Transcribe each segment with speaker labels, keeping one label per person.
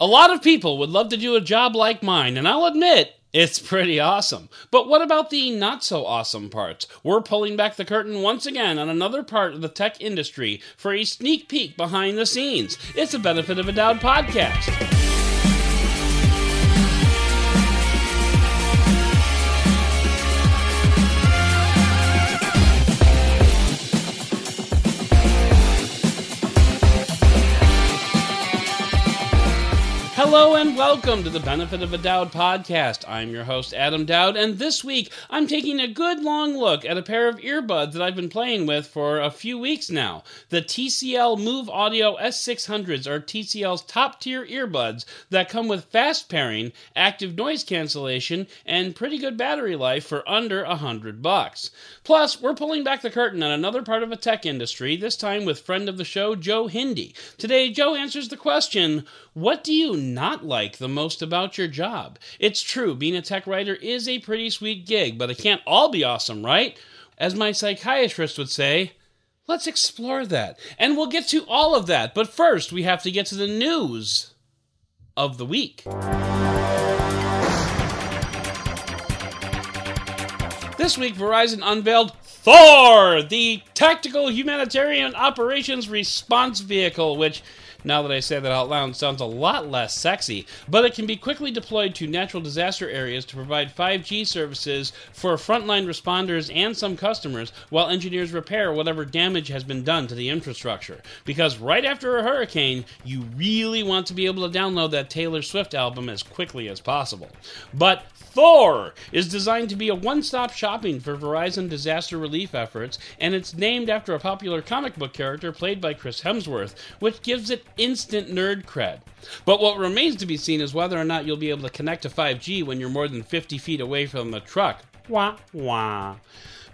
Speaker 1: A lot of people would love to do a job like mine, and I'll admit, it's pretty awesome. But what about the not so awesome parts? We're pulling back the curtain once again on another part of the tech industry for a sneak peek behind the scenes. It's a Benefit of a Doubt podcast. Hello and welcome to the Benefit of a Dowd podcast. I'm your host, Adam Doud, and this week I'm taking a good long look at a pair of earbuds that I've been playing with for a few weeks now. The TCL Move Audio S600s are TCL's top tier earbuds that come with fast pairing, active noise cancellation, and pretty good battery life for under a hundred bucks. Plus, we're pulling back the curtain on another part of a tech industry, this time with friend of the show, Joe Hindy. Today, Joe answers the question what do you not like the most about your job? It's true, being a tech writer is a pretty sweet gig, but it can't all be awesome, right? As my psychiatrist would say, let's explore that. And we'll get to all of that, but first we have to get to the news of the week. This week, Verizon unveiled Thor, the Tactical Humanitarian Operations Response Vehicle, which now that I say that out loud, sounds a lot less sexy, but it can be quickly deployed to natural disaster areas to provide 5G services for frontline responders and some customers while engineers repair whatever damage has been done to the infrastructure. Because right after a hurricane, you really want to be able to download that Taylor Swift album as quickly as possible. But Thor is designed to be a one stop shopping for Verizon disaster relief efforts, and it's named after a popular comic book character played by Chris Hemsworth, which gives it instant nerd cred. But what remains to be seen is whether or not you'll be able to connect to 5G when you're more than 50 feet away from the truck. Wah, wah.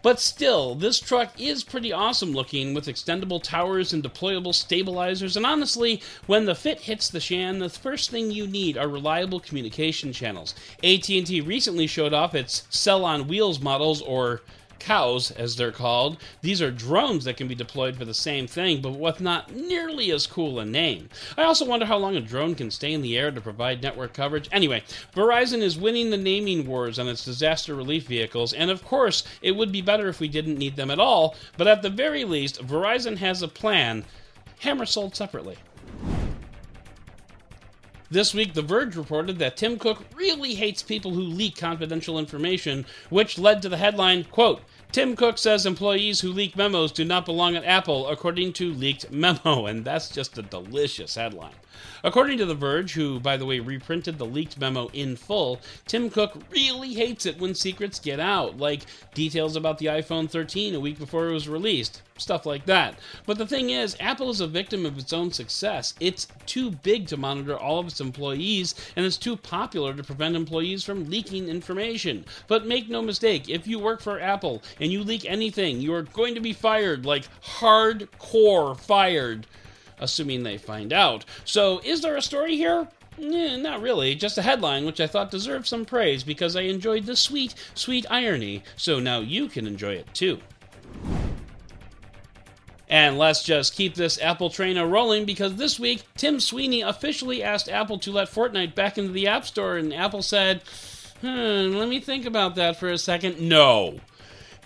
Speaker 1: But still, this truck is pretty awesome looking with extendable towers and deployable stabilizers. And honestly, when the fit hits the shan, the first thing you need are reliable communication channels. AT&T recently showed off its Cell on Wheels models or cows, as they're called. These are drones that can be deployed for the same thing, but with not nearly as cool a name. I also wonder how long a drone can stay in the air to provide network coverage. Anyway, Verizon is winning the naming wars on its disaster relief vehicles, and of course, it would be better if we didn't need them at all, but at the very least, Verizon has a plan. Hammer sold separately. This week, The Verge reported that Tim Cook really hates people who leak confidential information, which led to the headline, quote, Tim Cook says employees who leak memos do not belong at Apple, according to Leaked Memo, and that's just a delicious headline. According to The Verge, who, by the way, reprinted the leaked memo in full, Tim Cook really hates it when secrets get out, like details about the iPhone 13 a week before it was released, stuff like that. But the thing is, Apple is a victim of its own success. It's too big to monitor all of its employees, and it's too popular to prevent employees from leaking information. But make no mistake, if you work for Apple and you leak anything, you are going to be fired, like hardcore fired assuming they find out. So, is there a story here? Eh, not really, just a headline which I thought deserved some praise because I enjoyed the sweet, sweet irony, so now you can enjoy it too. And let's just keep this Apple train a rolling because this week Tim Sweeney officially asked Apple to let Fortnite back into the App Store, and Apple said, hmm, let me think about that for a second. No.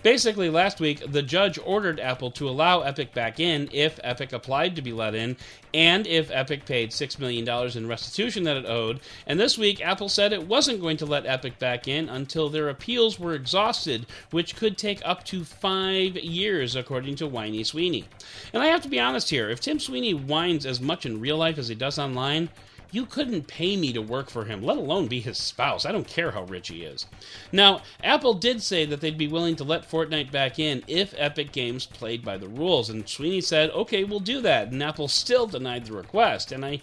Speaker 1: Basically, last week, the judge ordered Apple to allow Epic back in if Epic applied to be let in and if Epic paid $6 million in restitution that it owed. And this week, Apple said it wasn't going to let Epic back in until their appeals were exhausted, which could take up to five years, according to Whiny Sweeney. And I have to be honest here if Tim Sweeney whines as much in real life as he does online, you couldn't pay me to work for him, let alone be his spouse. I don't care how rich he is. Now, Apple did say that they'd be willing to let Fortnite back in if Epic Games played by the rules, and Sweeney said, okay, we'll do that, and Apple still denied the request, and I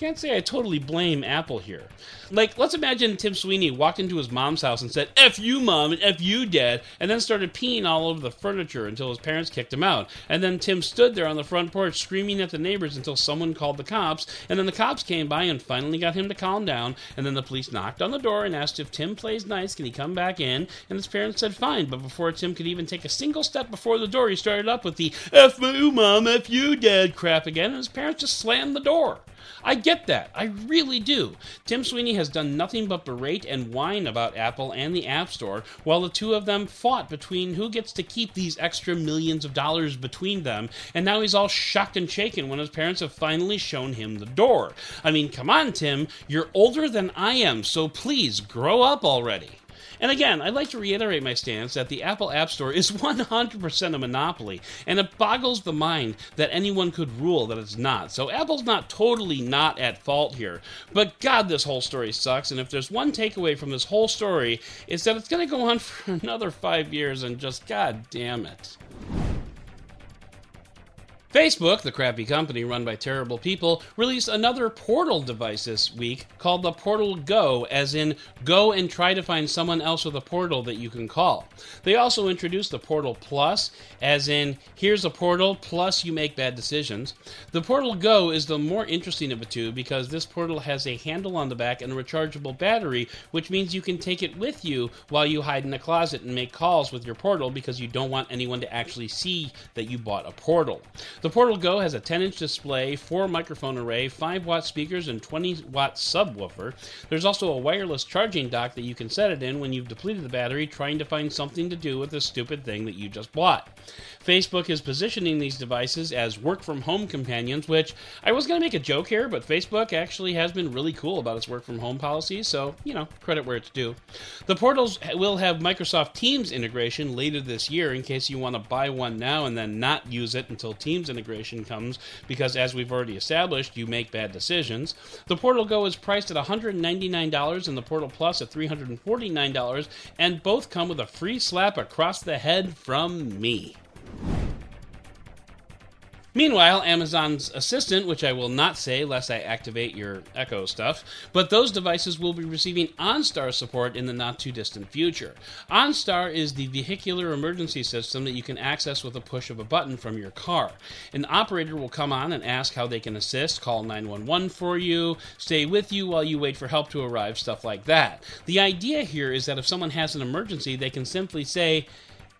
Speaker 1: can't say I totally blame Apple here. Like, let's imagine Tim Sweeney walked into his mom's house and said, F you, mom, and F you, dad, and then started peeing all over the furniture until his parents kicked him out. And then Tim stood there on the front porch screaming at the neighbors until someone called the cops, and then the cops came by and finally got him to calm down, and then the police knocked on the door and asked if Tim plays nice, can he come back in? And his parents said fine, but before Tim could even take a single step before the door, he started up with the F you, mom, F you, dad crap again, and his parents just slammed the door. I get get that. I really do. Tim Sweeney has done nothing but berate and whine about Apple and the App Store, while the two of them fought between who gets to keep these extra millions of dollars between them, and now he's all shocked and shaken when his parents have finally shown him the door. I mean, come on, Tim. You're older than I am, so please grow up already. And again, I'd like to reiterate my stance that the Apple App Store is 100% a monopoly, and it boggles the mind that anyone could rule that it's not. So Apple's not totally not at fault here. But God, this whole story sucks, and if there's one takeaway from this whole story, it's that it's going to go on for another five years, and just God damn it. Facebook, the crappy company run by terrible people, released another Portal device this week called the Portal Go, as in go and try to find someone else with a portal that you can call. They also introduced the Portal Plus, as in here's a portal plus you make bad decisions. The Portal Go is the more interesting of the two because this portal has a handle on the back and a rechargeable battery, which means you can take it with you while you hide in a closet and make calls with your portal because you don't want anyone to actually see that you bought a portal. The Portal Go has a 10 inch display, 4 microphone array, 5 watt speakers, and 20 watt subwoofer. There's also a wireless charging dock that you can set it in when you've depleted the battery trying to find something to do with the stupid thing that you just bought. Facebook is positioning these devices as work from home companions, which I was going to make a joke here, but Facebook actually has been really cool about its work from home policy, so, you know, credit where it's due. The portals will have Microsoft Teams integration later this year in case you want to buy one now and then not use it until Teams integration comes, because as we've already established, you make bad decisions. The Portal Go is priced at $199 and the Portal Plus at $349, and both come with a free slap across the head from me. Meanwhile, Amazon's Assistant, which I will not say lest I activate your Echo stuff, but those devices will be receiving OnStar support in the not too distant future. OnStar is the vehicular emergency system that you can access with a push of a button from your car. An operator will come on and ask how they can assist, call 911 for you, stay with you while you wait for help to arrive, stuff like that. The idea here is that if someone has an emergency, they can simply say,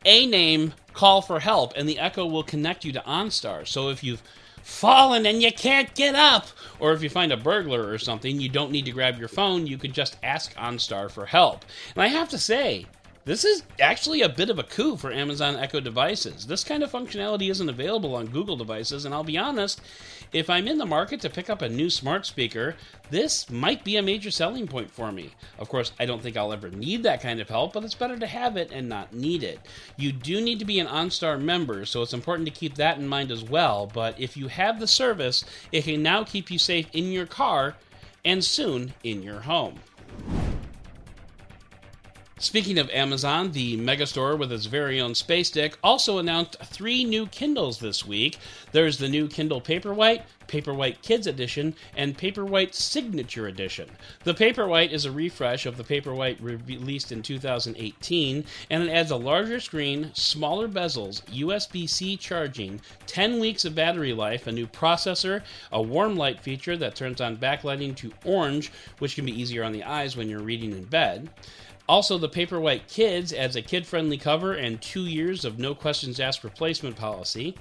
Speaker 1: a name, call for help, and the Echo will connect you to OnStar. So if you've fallen and you can't get up, or if you find a burglar or something, you don't need to grab your phone, you can just ask OnStar for help. And I have to say, this is actually a bit of a coup for Amazon Echo devices. This kind of functionality isn't available on Google devices, and I'll be honest, if I'm in the market to pick up a new smart speaker, this might be a major selling point for me. Of course, I don't think I'll ever need that kind of help, but it's better to have it and not need it. You do need to be an OnStar member, so it's important to keep that in mind as well, but if you have the service, it can now keep you safe in your car and soon in your home. Speaking of Amazon, the megastore with its very own Space Stick also announced three new Kindles this week. There's the new Kindle Paperwhite, Paperwhite Kids Edition, and Paperwhite Signature Edition. The Paperwhite is a refresh of the Paperwhite released in 2018, and it adds a larger screen, smaller bezels, USB C charging, 10 weeks of battery life, a new processor, a warm light feature that turns on backlighting to orange, which can be easier on the eyes when you're reading in bed. Also, the Paperwhite Kids adds a kid friendly cover and two years of no questions asked replacement policy.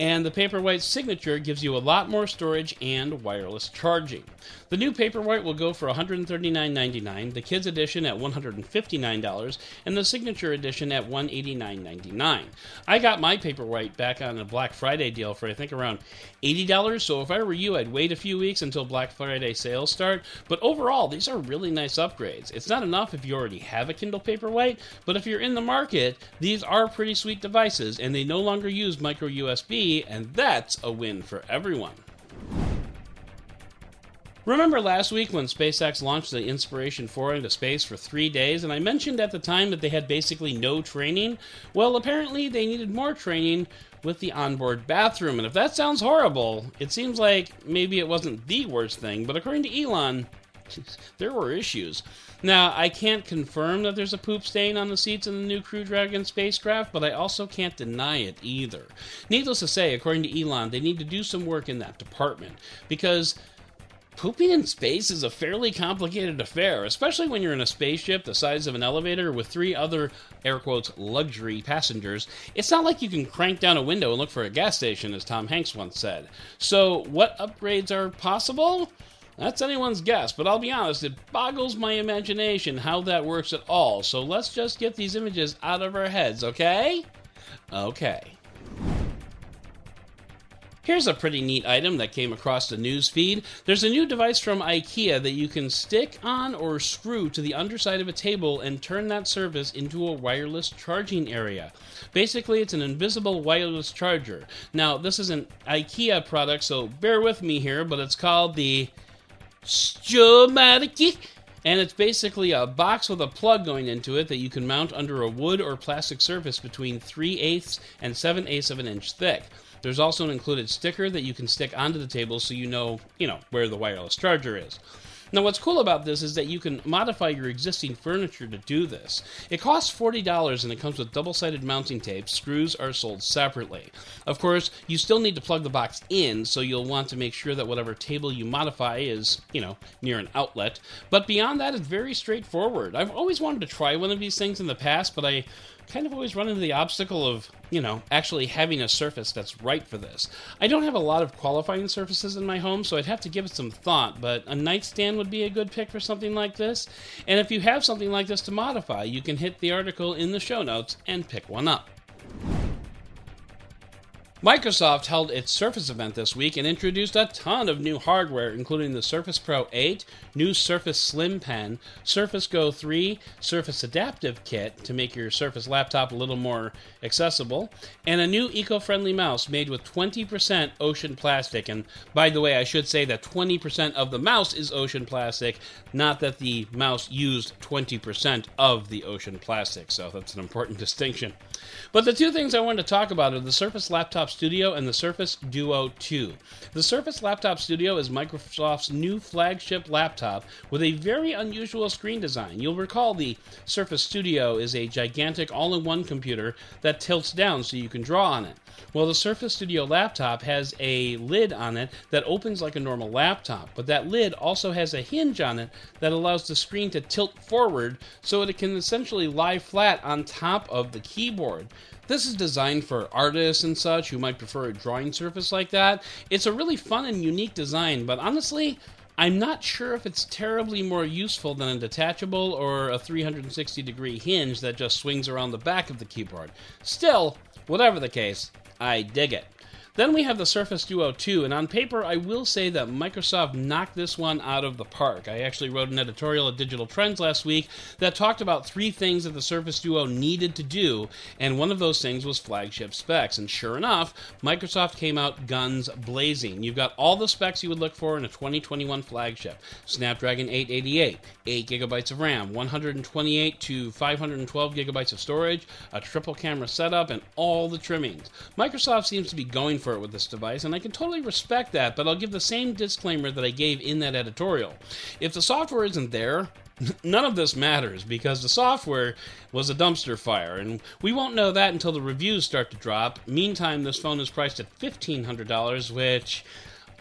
Speaker 1: And the Paperwhite Signature gives you a lot more storage and wireless charging. The new Paperwhite will go for $139.99, the Kids Edition at $159, and the Signature Edition at $189.99. I got my Paperwhite back on a Black Friday deal for I think around $80, so if I were you, I'd wait a few weeks until Black Friday sales start. But overall, these are really nice upgrades. It's not enough if you already have a Kindle Paperwhite, but if you're in the market, these are pretty sweet devices and they no longer use micro USB, and that's a win for everyone. Remember last week when SpaceX launched the Inspiration 4 into space for three days, and I mentioned at the time that they had basically no training? Well, apparently they needed more training with the onboard bathroom, and if that sounds horrible, it seems like maybe it wasn't the worst thing, but according to Elon, there were issues. Now, I can't confirm that there's a poop stain on the seats in the new Crew Dragon spacecraft, but I also can't deny it either. Needless to say, according to Elon, they need to do some work in that department because pooping in space is a fairly complicated affair, especially when you're in a spaceship the size of an elevator with three other, air quotes, luxury passengers. It's not like you can crank down a window and look for a gas station, as Tom Hanks once said. So, what upgrades are possible? That's anyone's guess, but I'll be honest, it boggles my imagination how that works at all. So let's just get these images out of our heads, okay? Okay. Here's a pretty neat item that came across the news feed. There's a new device from IKEA that you can stick on or screw to the underside of a table and turn that surface into a wireless charging area. Basically, it's an invisible wireless charger. Now, this is an IKEA product, so bear with me here, but it's called the Stomatic. And it's basically a box with a plug going into it that you can mount under a wood or plastic surface between 3 eighths and 7 eighths of an inch thick. There's also an included sticker that you can stick onto the table so you know, you know, where the wireless charger is. Now, what's cool about this is that you can modify your existing furniture to do this. It costs $40 and it comes with double sided mounting tape. Screws are sold separately. Of course, you still need to plug the box in, so you'll want to make sure that whatever table you modify is, you know, near an outlet. But beyond that, it's very straightforward. I've always wanted to try one of these things in the past, but I kind of always run into the obstacle of, you know, actually having a surface that's right for this. I don't have a lot of qualifying surfaces in my home, so I'd have to give it some thought, but a nightstand would be a good pick for something like this. And if you have something like this to modify, you can hit the article in the show notes and pick one up. Microsoft held its Surface event this week and introduced a ton of new hardware, including the Surface Pro 8, new Surface Slim Pen, Surface Go 3, Surface Adaptive Kit to make your Surface laptop a little more accessible, and a new eco friendly mouse made with 20% ocean plastic. And by the way, I should say that 20% of the mouse is ocean plastic, not that the mouse used 20% of the ocean plastic. So that's an important distinction. But the two things I wanted to talk about are the Surface Laptop Studio and the Surface Duo 2. The Surface Laptop Studio is Microsoft's new flagship laptop with a very unusual screen design. You'll recall the Surface Studio is a gigantic all in one computer that tilts down so you can draw on it. Well, the Surface Studio laptop has a lid on it that opens like a normal laptop, but that lid also has a hinge on it that allows the screen to tilt forward so it can essentially lie flat on top of the keyboard. This is designed for artists and such who might prefer a drawing surface like that. It's a really fun and unique design, but honestly, I'm not sure if it's terribly more useful than a detachable or a 360 degree hinge that just swings around the back of the keyboard. Still, whatever the case, I dig it. Then we have the Surface Duo 2, and on paper, I will say that Microsoft knocked this one out of the park. I actually wrote an editorial at Digital Trends last week that talked about three things that the Surface Duo needed to do, and one of those things was flagship specs. And sure enough, Microsoft came out guns blazing. You've got all the specs you would look for in a 2021 flagship Snapdragon 888, 8 gigabytes of RAM, 128 to 512 gigabytes of storage, a triple camera setup, and all the trimmings. Microsoft seems to be going for it with this device, and I can totally respect that, but I'll give the same disclaimer that I gave in that editorial. If the software isn't there, none of this matters because the software was a dumpster fire, and we won't know that until the reviews start to drop. Meantime, this phone is priced at $1,500, which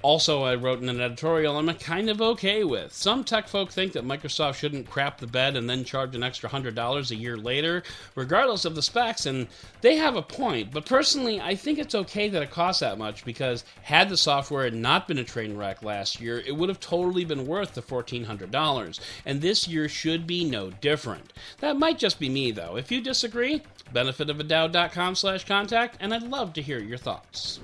Speaker 1: also, I wrote in an editorial I'm kind of okay with. Some tech folk think that Microsoft shouldn't crap the bed and then charge an extra $100 a year later, regardless of the specs, and they have a point. But personally, I think it's okay that it costs that much because had the software not been a train wreck last year, it would have totally been worth the $1,400. And this year should be no different. That might just be me, though. If you disagree, benefitofadoubt.com slash contact, and I'd love to hear your thoughts.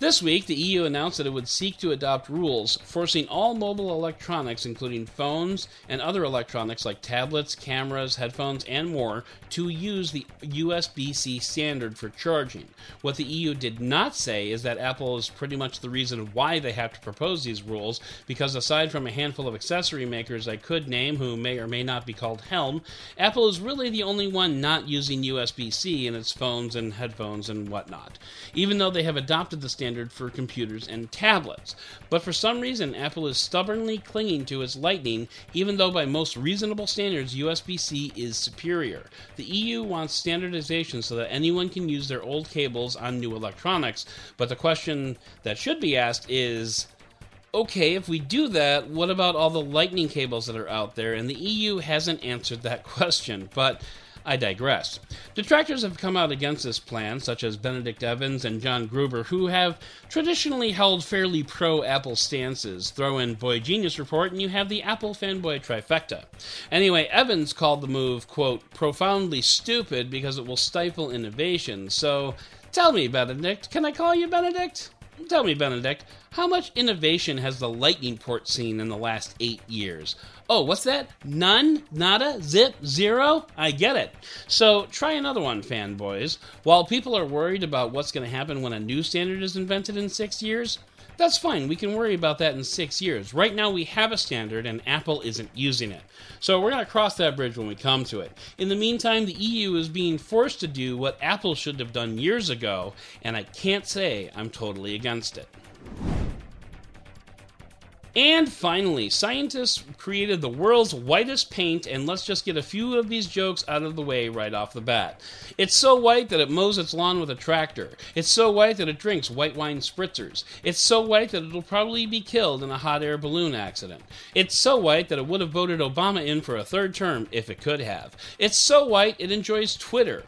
Speaker 1: This week, the EU announced that it would seek to adopt rules forcing all mobile electronics, including phones and other electronics like tablets, cameras, headphones, and more, to use the USB C standard for charging. What the EU did not say is that Apple is pretty much the reason why they have to propose these rules, because aside from a handful of accessory makers I could name who may or may not be called Helm, Apple is really the only one not using USB C in its phones and headphones and whatnot, even though they have adopted the standard standard for computers and tablets. But for some reason, Apple is stubbornly clinging to its Lightning, even though by most reasonable standards, USB C is superior. The EU wants standardization so that anyone can use their old cables on new electronics, but the question that should be asked is okay, if we do that, what about all the lightning cables that are out there? And the EU hasn't answered that question. But I digress. Detractors have come out against this plan, such as Benedict Evans and John Gruber, who have traditionally held fairly pro Apple stances. Throw in Boy Genius Report, and you have the Apple fanboy trifecta. Anyway, Evans called the move, quote, profoundly stupid because it will stifle innovation. So tell me, Benedict, can I call you Benedict? Tell me, Benedict, how much innovation has the Lightning port seen in the last eight years? Oh, what's that? None? Nada? Zip? Zero? I get it. So try another one, fanboys. While people are worried about what's going to happen when a new standard is invented in six years, that's fine. We can worry about that in six years. Right now, we have a standard, and Apple isn't using it. So we're going to cross that bridge when we come to it. In the meantime, the EU is being forced to do what Apple should have done years ago, and I can't say I'm totally against it. And finally, scientists created the world's whitest paint, and let's just get a few of these jokes out of the way right off the bat. It's so white that it mows its lawn with a tractor. It's so white that it drinks white wine spritzers. It's so white that it'll probably be killed in a hot air balloon accident. It's so white that it would have voted Obama in for a third term if it could have. It's so white it enjoys Twitter.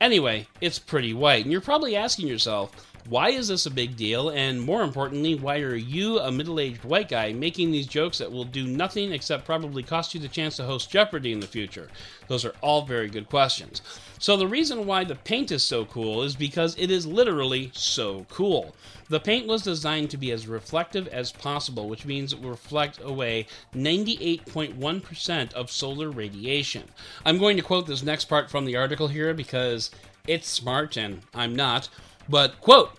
Speaker 1: Anyway, it's pretty white, and you're probably asking yourself, why is this a big deal? And more importantly, why are you, a middle aged white guy, making these jokes that will do nothing except probably cost you the chance to host Jeopardy in the future? Those are all very good questions. So, the reason why the paint is so cool is because it is literally so cool. The paint was designed to be as reflective as possible, which means it will reflect away 98.1% of solar radiation. I'm going to quote this next part from the article here because it's smart and I'm not. But, quote,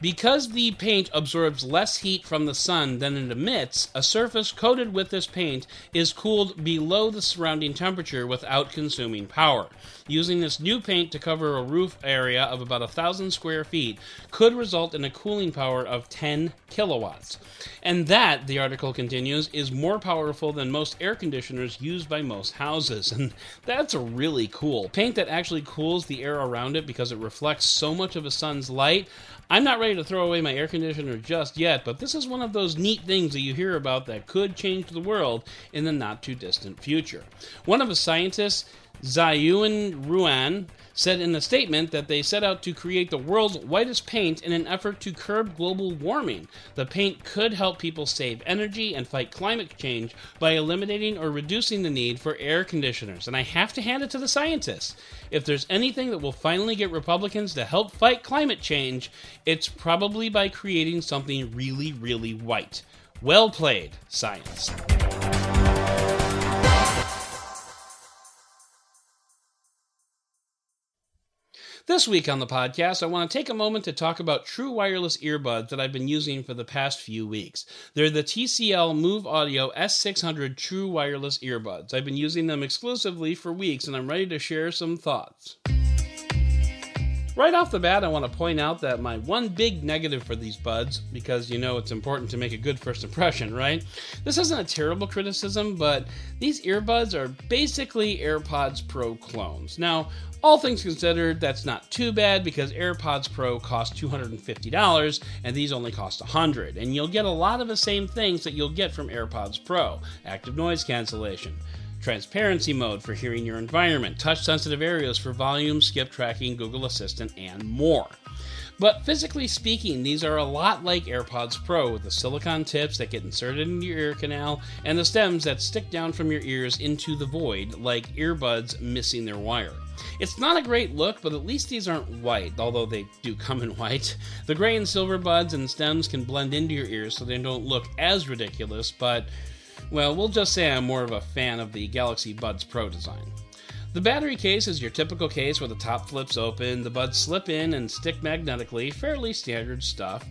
Speaker 1: because the paint absorbs less heat from the sun than it emits, a surface coated with this paint is cooled below the surrounding temperature without consuming power. Using this new paint to cover a roof area of about a thousand square feet could result in a cooling power of 10 kilowatts. And that, the article continues, is more powerful than most air conditioners used by most houses. And that's really cool. Paint that actually cools the air around it because it reflects so much of the sun's light. I'm not ready to throw away my air conditioner just yet, but this is one of those neat things that you hear about that could change the world in the not too distant future. One of the scientists, Zayuan Ruan, said in a statement that they set out to create the world's whitest paint in an effort to curb global warming. The paint could help people save energy and fight climate change by eliminating or reducing the need for air conditioners. And I have to hand it to the scientists. If there's anything that will finally get Republicans to help fight climate change, it's probably by creating something really, really white. Well played, science. This week on the podcast, I want to take a moment to talk about true wireless earbuds that I've been using for the past few weeks. They're the TCL Move Audio S600 True Wireless Earbuds. I've been using them exclusively for weeks and I'm ready to share some thoughts. Right off the bat, I want to point out that my one big negative for these buds, because you know it's important to make a good first impression, right? This isn't a terrible criticism, but these earbuds are basically AirPods Pro clones. Now, all things considered, that's not too bad because AirPods Pro cost $250 and these only cost 100. And you'll get a lot of the same things that you'll get from AirPods Pro active noise cancellation, transparency mode for hearing your environment, touch sensitive areas for volume, skip tracking, Google Assistant, and more. But physically speaking, these are a lot like AirPods Pro with the silicon tips that get inserted into your ear canal and the stems that stick down from your ears into the void like earbuds missing their wire. It's not a great look, but at least these aren't white, although they do come in white. The gray and silver buds and stems can blend into your ears so they don't look as ridiculous, but well, we'll just say I'm more of a fan of the Galaxy Buds Pro design. The battery case is your typical case where the top flips open, the buds slip in and stick magnetically, fairly standard stuff.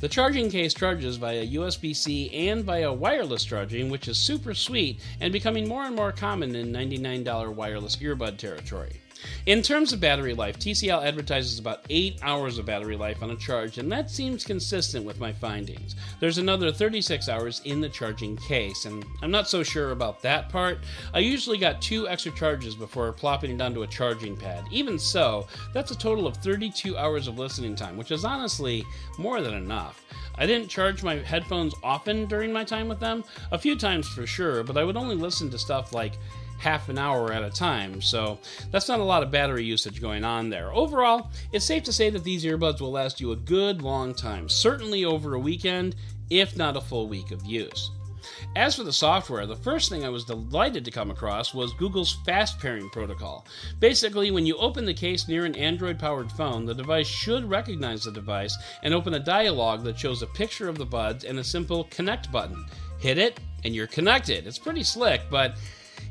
Speaker 1: The charging case charges via USB C and via wireless charging, which is super sweet and becoming more and more common in $99 wireless earbud territory. In terms of battery life, TCL advertises about 8 hours of battery life on a charge, and that seems consistent with my findings. There's another 36 hours in the charging case, and I'm not so sure about that part. I usually got two extra charges before plopping it onto a charging pad. Even so, that's a total of 32 hours of listening time, which is honestly more than enough. I didn't charge my headphones often during my time with them, a few times for sure, but I would only listen to stuff like half an hour at a time. So that's not a lot of battery usage going on there. Overall, it's safe to say that these earbuds will last you a good long time, certainly over a weekend, if not a full week of use. As for the software, the first thing I was delighted to come across was Google's fast pairing protocol. Basically, when you open the case near an Android powered phone, the device should recognize the device and open a dialog that shows a picture of the buds and a simple connect button. Hit it, and you're connected. It's pretty slick, but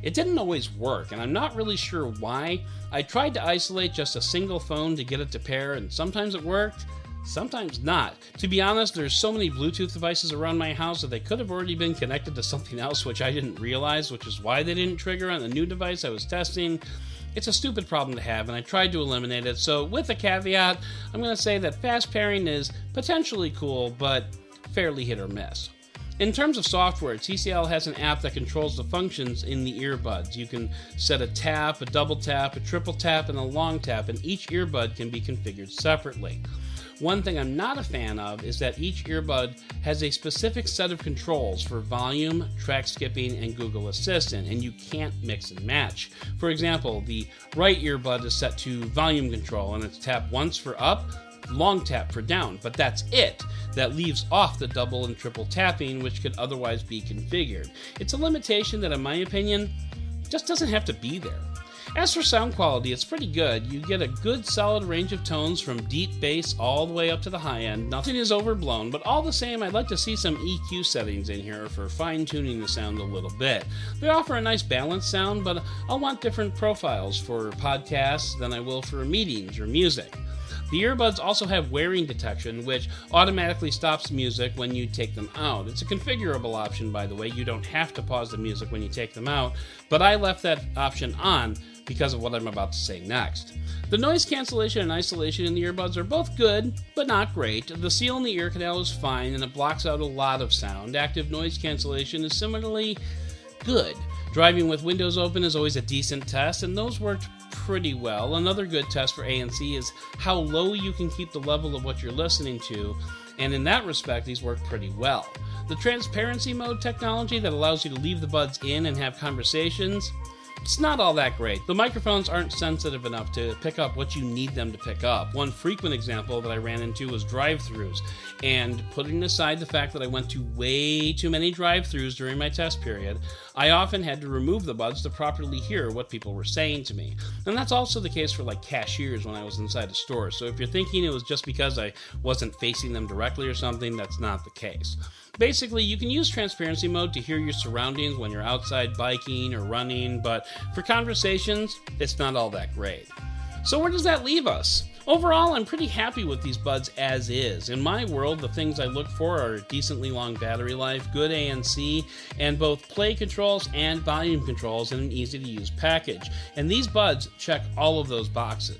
Speaker 1: it didn't always work, and I'm not really sure why. I tried to isolate just a single phone to get it to pair, and sometimes it worked, sometimes not. To be honest, there's so many Bluetooth devices around my house that they could have already been connected to something else, which I didn't realize, which is why they didn't trigger on the new device I was testing. It's a stupid problem to have, and I tried to eliminate it. So, with a caveat, I'm going to say that fast pairing is potentially cool, but fairly hit or miss. In terms of software, TCL has an app that controls the functions in the earbuds. You can set a tap, a double tap, a triple tap, and a long tap, and each earbud can be configured separately. One thing I'm not a fan of is that each earbud has a specific set of controls for volume, track skipping, and Google Assistant, and you can't mix and match. For example, the right earbud is set to volume control, and it's tap once for up, long tap for down, but that's it. That leaves off the double and triple tapping, which could otherwise be configured. It's a limitation that, in my opinion, just doesn't have to be there. As for sound quality, it's pretty good. You get a good solid range of tones from deep bass all the way up to the high end. Nothing is overblown, but all the same, I'd like to see some EQ settings in here for fine tuning the sound a little bit. They offer a nice balanced sound, but I'll want different profiles for podcasts than I will for meetings or music. The earbuds also have wearing detection, which automatically stops music when you take them out. It's a configurable option, by the way. You don't have to pause the music when you take them out, but I left that option on because of what I'm about to say next. The noise cancellation and isolation in the earbuds are both good, but not great. The seal in the ear canal is fine and it blocks out a lot of sound. Active noise cancellation is similarly good. Driving with windows open is always a decent test, and those worked pretty well. Another good test for ANC is how low you can keep the level of what you're listening to, and in that respect, these work pretty well. The transparency mode technology that allows you to leave the buds in and have conversations it's not all that great. The microphones aren't sensitive enough to pick up what you need them to pick up. One frequent example that I ran into was drive throughs. And putting aside the fact that I went to way too many drive throughs during my test period, I often had to remove the buds to properly hear what people were saying to me. And that's also the case for like cashiers when I was inside a store. So if you're thinking it was just because I wasn't facing them directly or something, that's not the case. Basically, you can use transparency mode to hear your surroundings when you're outside biking or running, but for conversations, it's not all that great. So, where does that leave us? Overall, I'm pretty happy with these buds as is. In my world, the things I look for are decently long battery life, good ANC, and both play controls and volume controls in an easy to use package. And these buds check all of those boxes.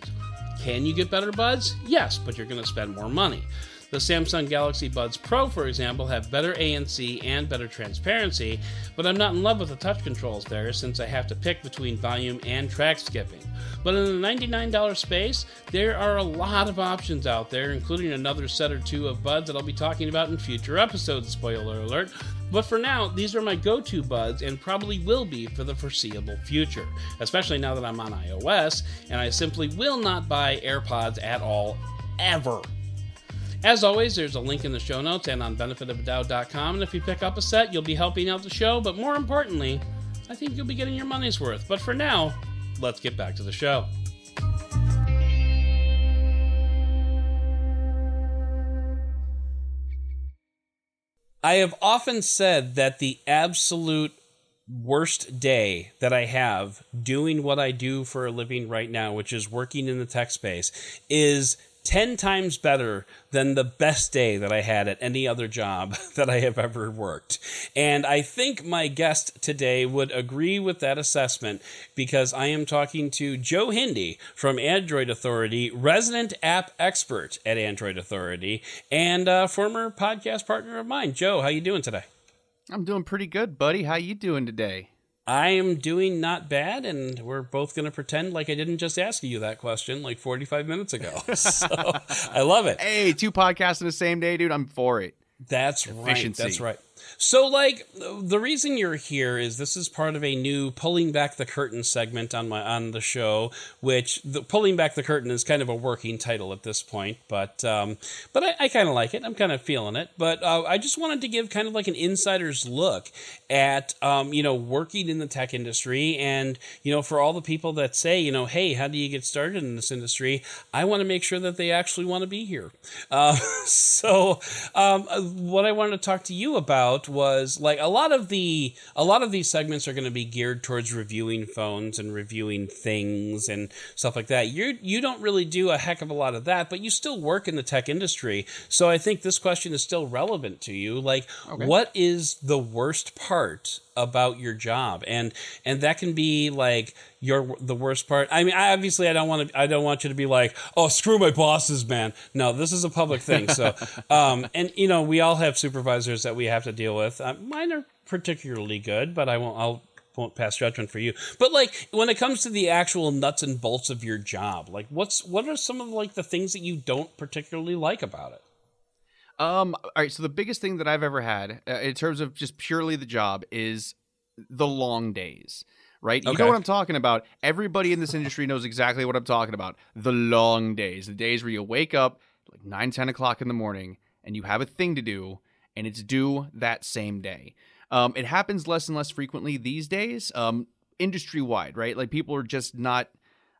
Speaker 1: Can you get better buds? Yes, but you're going to spend more money. The Samsung Galaxy Buds Pro, for example, have better ANC and better transparency, but I'm not in love with the touch controls there since I have to pick between volume and track skipping. But in the $99 space, there are a lot of options out there, including another set or two of buds that I'll be talking about in future episodes, spoiler alert. But for now, these are my go to buds and probably will be for the foreseeable future, especially now that I'm on iOS and I simply will not buy AirPods at all, ever. As always, there's a link in the show notes and on benefitofadoubt.com. And if you pick up a set, you'll be helping out the show. But more importantly, I think you'll be getting your money's worth. But for now, let's get back to the show. I have often said that the absolute worst day that I have doing what I do for a living right now, which is working in the tech space, is 10 times better than the best day that I had at any other job that I have ever worked. And I think my guest today would agree with that assessment because I am talking to Joe Hindy from Android Authority, resident app expert at Android Authority, and a former podcast partner of mine. Joe, how you doing today?
Speaker 2: I'm doing pretty good, buddy. How you doing today?
Speaker 1: I am doing not bad, and we're both going to pretend like I didn't just ask you that question like 45 minutes ago. so I love it.
Speaker 2: Hey, two podcasts in the same day, dude. I'm for it.
Speaker 1: That's right. That's right. So, like, the reason you're here is this is part of a new pulling back the curtain segment on my on the show, which the pulling back the curtain is kind of a working title at this point, but um, but I, I kind of like it. I'm kind of feeling it. But uh, I just wanted to give kind of like an insider's look at um, you know working in the tech industry, and you know for all the people that say you know, hey, how do you get started in this industry? I want to make sure that they actually want to be here. Uh, so, um, what I wanted to talk to you about was like a lot of the a lot of these segments are going to be geared towards reviewing phones and reviewing things and stuff like that. You you don't really do a heck of a lot of that, but you still work in the tech industry. So I think this question is still relevant to you. Like, okay. what is the worst part about your job. And and that can be like your the worst part. I mean I, obviously i don't want to i don't want you to be like oh screw my bosses man. No this is a public thing. So um and you know we all have supervisors that we have to deal with. Uh, mine are particularly good but i won't i'll won't pass judgment for you. But like when it comes to the actual nuts and bolts of your job like what's what are some of like the things that you don't particularly like about it
Speaker 2: um, all right. So the biggest thing that I've ever had uh, in terms of just purely the job is the long days. Right, you know what I'm talking about. Everybody in this industry knows exactly what I'm talking about. The long days, the days where you wake up like nine, ten o'clock in the morning, and you have a thing to do, and it's due that same day. Um, it happens less and less frequently these days, um, industry wide. Right, like people are just not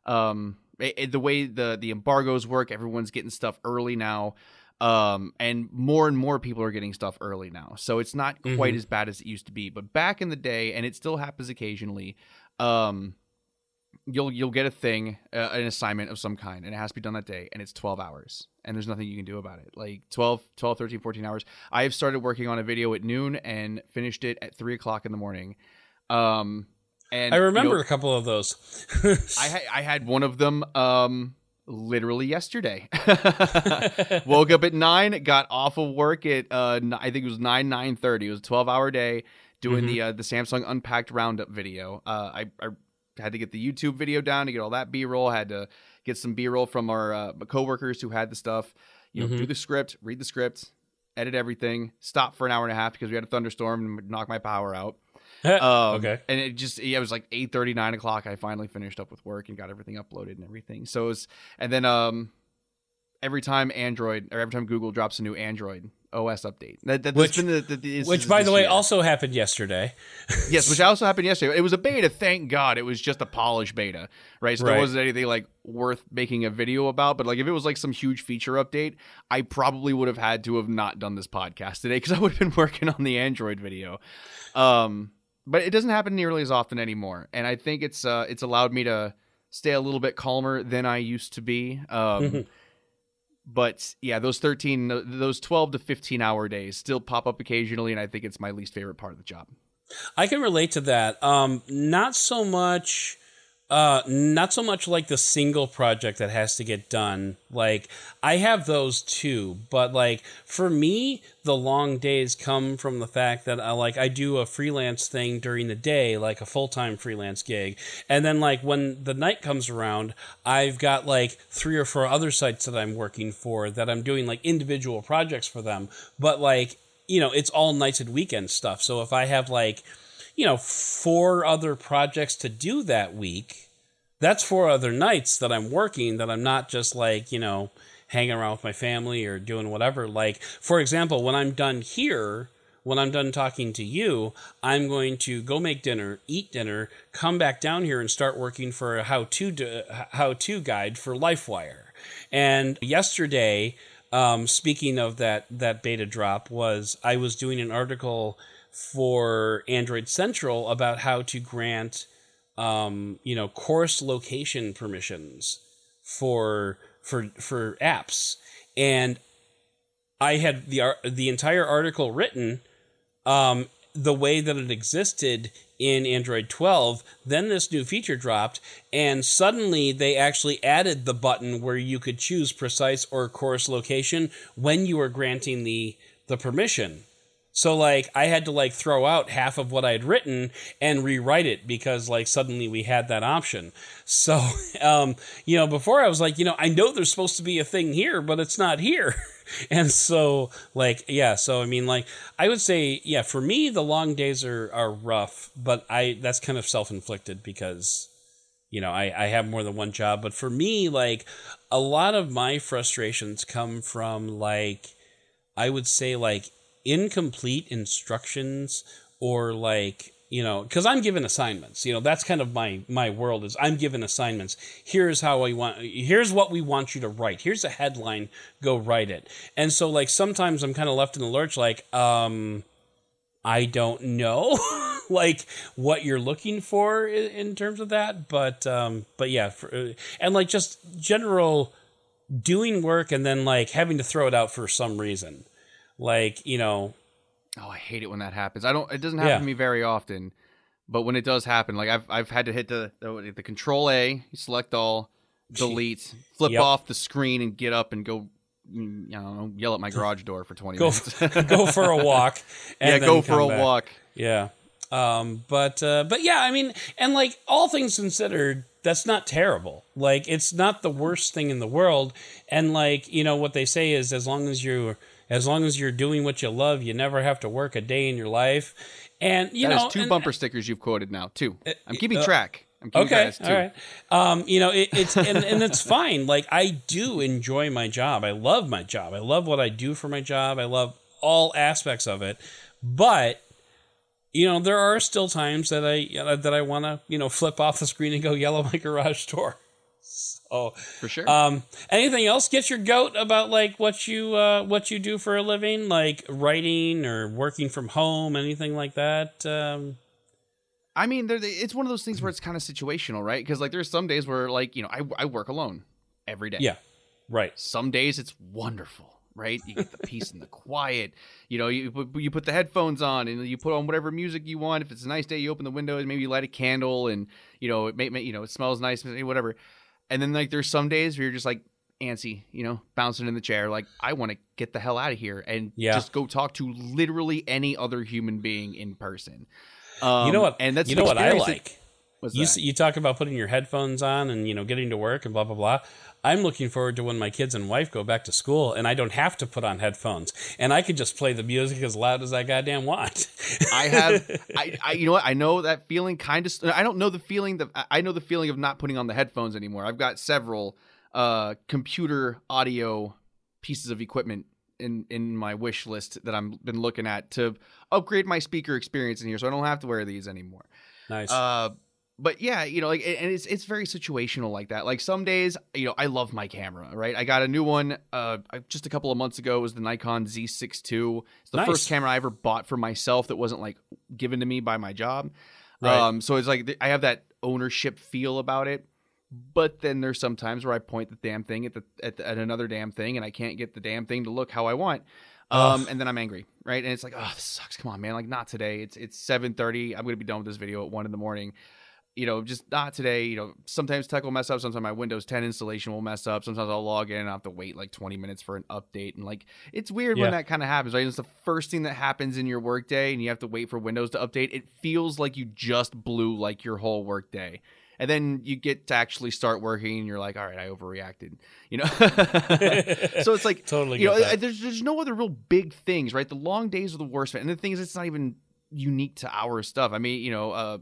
Speaker 2: um, it, the way the the embargoes work. Everyone's getting stuff early now. Um, and more and more people are getting stuff early now. So it's not quite mm-hmm. as bad as it used to be. But back in the day, and it still happens occasionally, um, you'll you'll get a thing, uh, an assignment of some kind, and it has to be done that day, and it's 12 hours. And there's nothing you can do about it. Like 12, 12, 13, 14 hours. I have started working on a video at noon and finished it at 3 o'clock in the morning. Um, and
Speaker 1: I remember you know, a couple of those.
Speaker 2: I, I had one of them um, literally yesterday. Woke up at nine, got off of work at uh, I think it was nine nine thirty. It was a twelve hour day doing mm-hmm. the uh, the Samsung Unpacked Roundup video. Uh, I, I had to get the YouTube video down to get all that B roll. Had to get some B roll from our uh, coworkers who had the stuff. You know, mm-hmm. do the script, read the script, edit everything. Stop for an hour and a half because we had a thunderstorm and knock my power out. um, okay. And it just yeah, it was like eight thirty, nine o'clock. I finally finished up with work and got everything uploaded and everything. So it was, and then um, every time Android or every time Google drops a new Android OS update, that, that
Speaker 1: which, the, the, the, which by the way year. also happened yesterday.
Speaker 2: yes, which also happened yesterday. It was a beta. Thank God, it was just a polished beta, right? So right. there wasn't anything like worth making a video about. But like if it was like some huge feature update, I probably would have had to have not done this podcast today because I would have been working on the Android video. Um, but it doesn't happen nearly as often anymore. And I think it's uh, it's allowed me to stay a little bit calmer than I used to be. Um, but yeah, those 13, those 12 to 15 hour days still pop up occasionally. And I think it's my least favorite part of the job.
Speaker 1: I can relate to that. Um, not so much uh, not so much like the single project that has to get done. Like I have those too, but like for me, the long days come from the fact that I like I do a freelance thing during the day, like a full time freelance gig, and then like when the night comes around, I've got like three or four other sites that I'm working for that I'm doing like individual projects for them, but like you know it's all nights and weekend stuff. So if I have like you know, four other projects to do that week, that's four other nights that I'm working that I'm not just like, you know, hanging around with my family or doing whatever. Like, for example, when I'm done here, when I'm done talking to you, I'm going to go make dinner, eat dinner, come back down here and start working for a how-to how-to guide for LifeWire. And yesterday, um, speaking of that that beta drop, was I was doing an article for Android Central about how to grant, um, you know, coarse location permissions for for for apps, and I had the the entire article written um, the way that it existed in Android 12. Then this new feature dropped, and suddenly they actually added the button where you could choose precise or coarse location when you were granting the the permission So like I had to like throw out half of what I had written and rewrite it because like suddenly we had that option. So um, you know, before I was like, you know, I know there's supposed to be a thing here, but it's not here. and so like yeah, so I mean like I would say yeah, for me the long days are are rough, but I that's kind of self-inflicted because you know, I, I have more than one job. But for me, like a lot of my frustrations come from like I would say like incomplete instructions or like you know because i'm given assignments you know that's kind of my my world is i'm given assignments. Here's how i want here's what we want you to write. Here's a headline go write it. And so like sometimes i'm kind of left in the lurch like um i don't know like what you're looking for in, in, terms of that but um but yeah for, and like just general doing work and then like having to throw it out for some reason like, you know.
Speaker 2: Oh, I hate it when that happens. I don't. It doesn't happen yeah. to me very often, but when it does happen, like I've I've had to hit the the, the Control A, select all, delete, flip yep. off the screen, and get up and go. Mm, know, yell at my garage door for twenty
Speaker 1: go,
Speaker 2: minutes.
Speaker 1: go for a walk.
Speaker 2: yeah, go for a back. walk.
Speaker 1: Yeah. Um, but uh, but yeah, I mean, and like all things considered, that's not terrible. Like it's not the worst thing in the world. And like you know what they say is, as long as you're as long as you're doing what you love, you never have to work a day in your life. And you
Speaker 2: that
Speaker 1: know,
Speaker 2: two
Speaker 1: and,
Speaker 2: bumper stickers you've quoted now. Two. Uh, I'm keeping uh, track. I'm keeping
Speaker 1: okay, all right. Um, you know, it, it's and, and it's fine. Like I do enjoy my job. I love my job. I love what I do for my job. I love all aspects of it. But you know, there are still times that I that I want to you know flip off the screen and go yell at my garage door. Oh,
Speaker 2: for sure.
Speaker 1: Um, anything else get your goat about like what you uh, what you do for a living, like writing or working from home, anything like that? Um,
Speaker 2: I mean, it's one of those things where it's kind of situational, right? Because like there's some days where like you know I I work alone every day.
Speaker 1: Yeah, right.
Speaker 2: Some days it's wonderful. Right, you get the peace and the quiet. You know, you put, you put the headphones on and you put on whatever music you want. If it's a nice day, you open the window and maybe you light a candle and you know it may, may you know it smells nice, whatever and then like there's some days where you're just like antsy, you know, bouncing in the chair, like I want to get the hell out of here and yeah. just go talk to literally any other human being in person.
Speaker 1: Um, you know what? And that's you know what I like. You you talk about putting your headphones on and you know getting to work and blah blah blah. I'm looking forward to when my kids and wife go back to school and I don't have to put on headphones and I can just play the music as loud as I goddamn want.
Speaker 2: I have, I, I, you know what? I know that feeling kind of, I don't know the feeling that, I know the feeling of not putting on the headphones anymore. I've got several uh, computer audio pieces of equipment in in my wish list that I've been looking at to upgrade my speaker experience in here, so I don't have to wear these anymore.
Speaker 1: Nice.
Speaker 2: Uh, but yeah, you know, like, and it's it's very situational like that. Like some days, you know, I love my camera, right? I got a new one uh just a couple of months ago. It was the Nikon Z6 It's the nice. first camera I ever bought for myself that wasn't like given to me by my job. Right. Um, so it's like I have that ownership feel about it. But then there's some times where I point the damn thing at the at, the, at another damn thing, and I can't get the damn thing to look how I want. Um, and then I'm angry, right? And it's like, oh, this sucks. Come on, man. Like, not today. It's it's 7:30. I'm gonna be done with this video at one in the morning you know, just not today. You know, sometimes tech will mess up. Sometimes my Windows 10 installation will mess up. Sometimes I'll log in and I have to wait like 20 minutes for an update. And like, it's weird yeah. when that kind of happens, right? It's the first thing that happens in your workday and you have to wait for Windows to update. It feels like you just blew like your whole workday. And then you get to actually start working and you're like, all right, I overreacted, you know? so it's like,
Speaker 1: totally,
Speaker 2: you know, there's, there's no other real big things, right? The long days are the worst. And the thing is, it's not even unique to our stuff. I mean, you know, uh,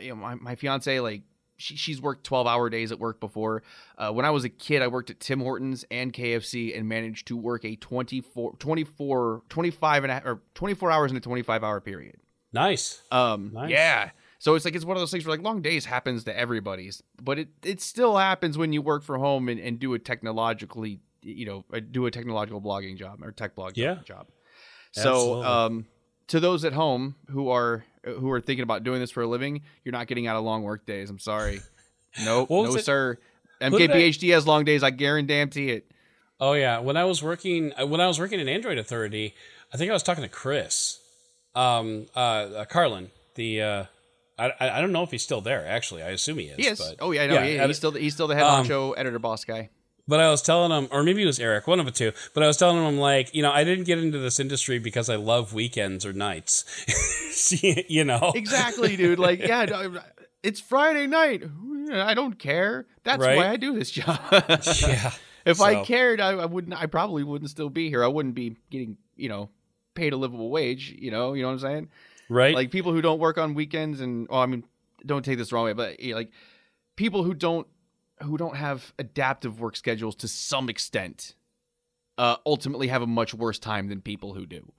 Speaker 2: you know, my, my fiance like she, she's worked 12 hour days at work before. Uh, when I was a kid, I worked at Tim Hortons and KFC and managed to work a 24, 24, 25 and a, or 24 hours in a 25 hour period.
Speaker 1: Nice.
Speaker 2: Um, nice. yeah. So it's like, it's one of those things where like long days happens to everybody's, but it, it still happens when you work from home and, and do a technologically, you know, uh, do a technological blogging job or tech blog
Speaker 1: yeah.
Speaker 2: job. So, Absolutely. um, to those at home who are who are thinking about doing this for a living, you're not getting out of long work days. I'm sorry. Nope, no, it? sir. MKBHD has long days. I guarantee it.
Speaker 1: Oh yeah, when I was working uh, when I was working in Android Authority, I think I was talking to Chris, um, uh, uh Carlin. The uh, I I don't know if he's still there. Actually, I assume he is.
Speaker 2: He is. But, oh yeah, no, yeah, he's still the, he's still the head um, honcho editor boss guy.
Speaker 1: But I was telling him, or maybe it was Eric, one of the two. But I was telling him, I'm like, you know, I didn't get into this industry because I love weekends or nights. you know,
Speaker 2: exactly, dude. Like, yeah, it's Friday night. I don't care. That's right? why I do this job. yeah. If so. I cared, I, I, wouldn't. I probably wouldn't still be here. I wouldn't be getting, you know, paid a livable wage. You know, you know what I'm saying?
Speaker 1: Right.
Speaker 2: Like people who don't work on weekends, and oh, I mean, don't take this the wrong way, but eh, like people who don't who don't have adaptive work schedules to some extent uh, ultimately have a much worse time than people who do.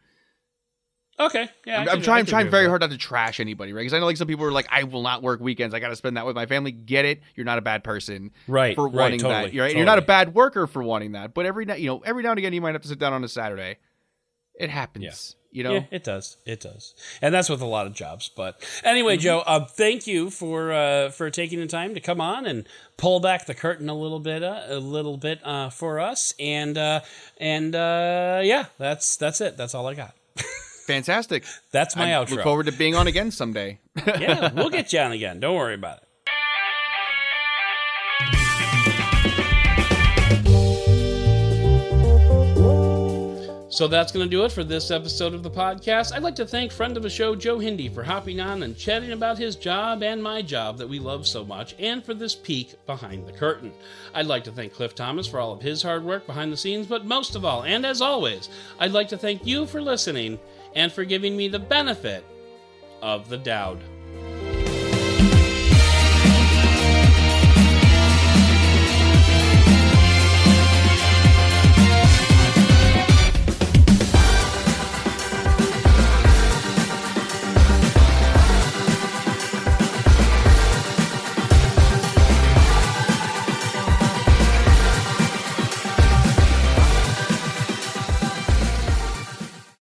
Speaker 1: Okay,
Speaker 2: yeah, I'm, I'm trying. I'm trying very hard not to trash anybody, right? Because I know like some people are like, "I will not work weekends. I got to spend that with my family." Get it? You're not a bad person,
Speaker 1: right?
Speaker 2: For wanting
Speaker 1: right, totally,
Speaker 2: that, you're,
Speaker 1: totally.
Speaker 2: you're not a bad worker for wanting that. But every night, you know, every now and again, you might have to sit down on a Saturday. It happens. You know,
Speaker 1: yeah, it does. It does, and that's with a lot of jobs. But anyway, mm-hmm. Joe, uh, thank you for uh, for taking the time to come on and pull back the curtain a little bit, uh, a little bit uh, for us. And uh, and uh, yeah, that's that's it. That's all I got.
Speaker 2: Fantastic.
Speaker 1: That's my I outro.
Speaker 2: Look forward to being on again someday.
Speaker 1: yeah, we'll get you on again. Don't worry about it. So that's going to do it for this episode of the podcast. I'd like to thank friend of the show, Joe Hindy, for hopping on and chatting about his job and my job that we love so much, and for this peek behind the curtain. I'd like to thank Cliff Thomas for all of his hard work behind the scenes, but most of all, and as always, I'd like to thank you for listening and for giving me the benefit of the doubt.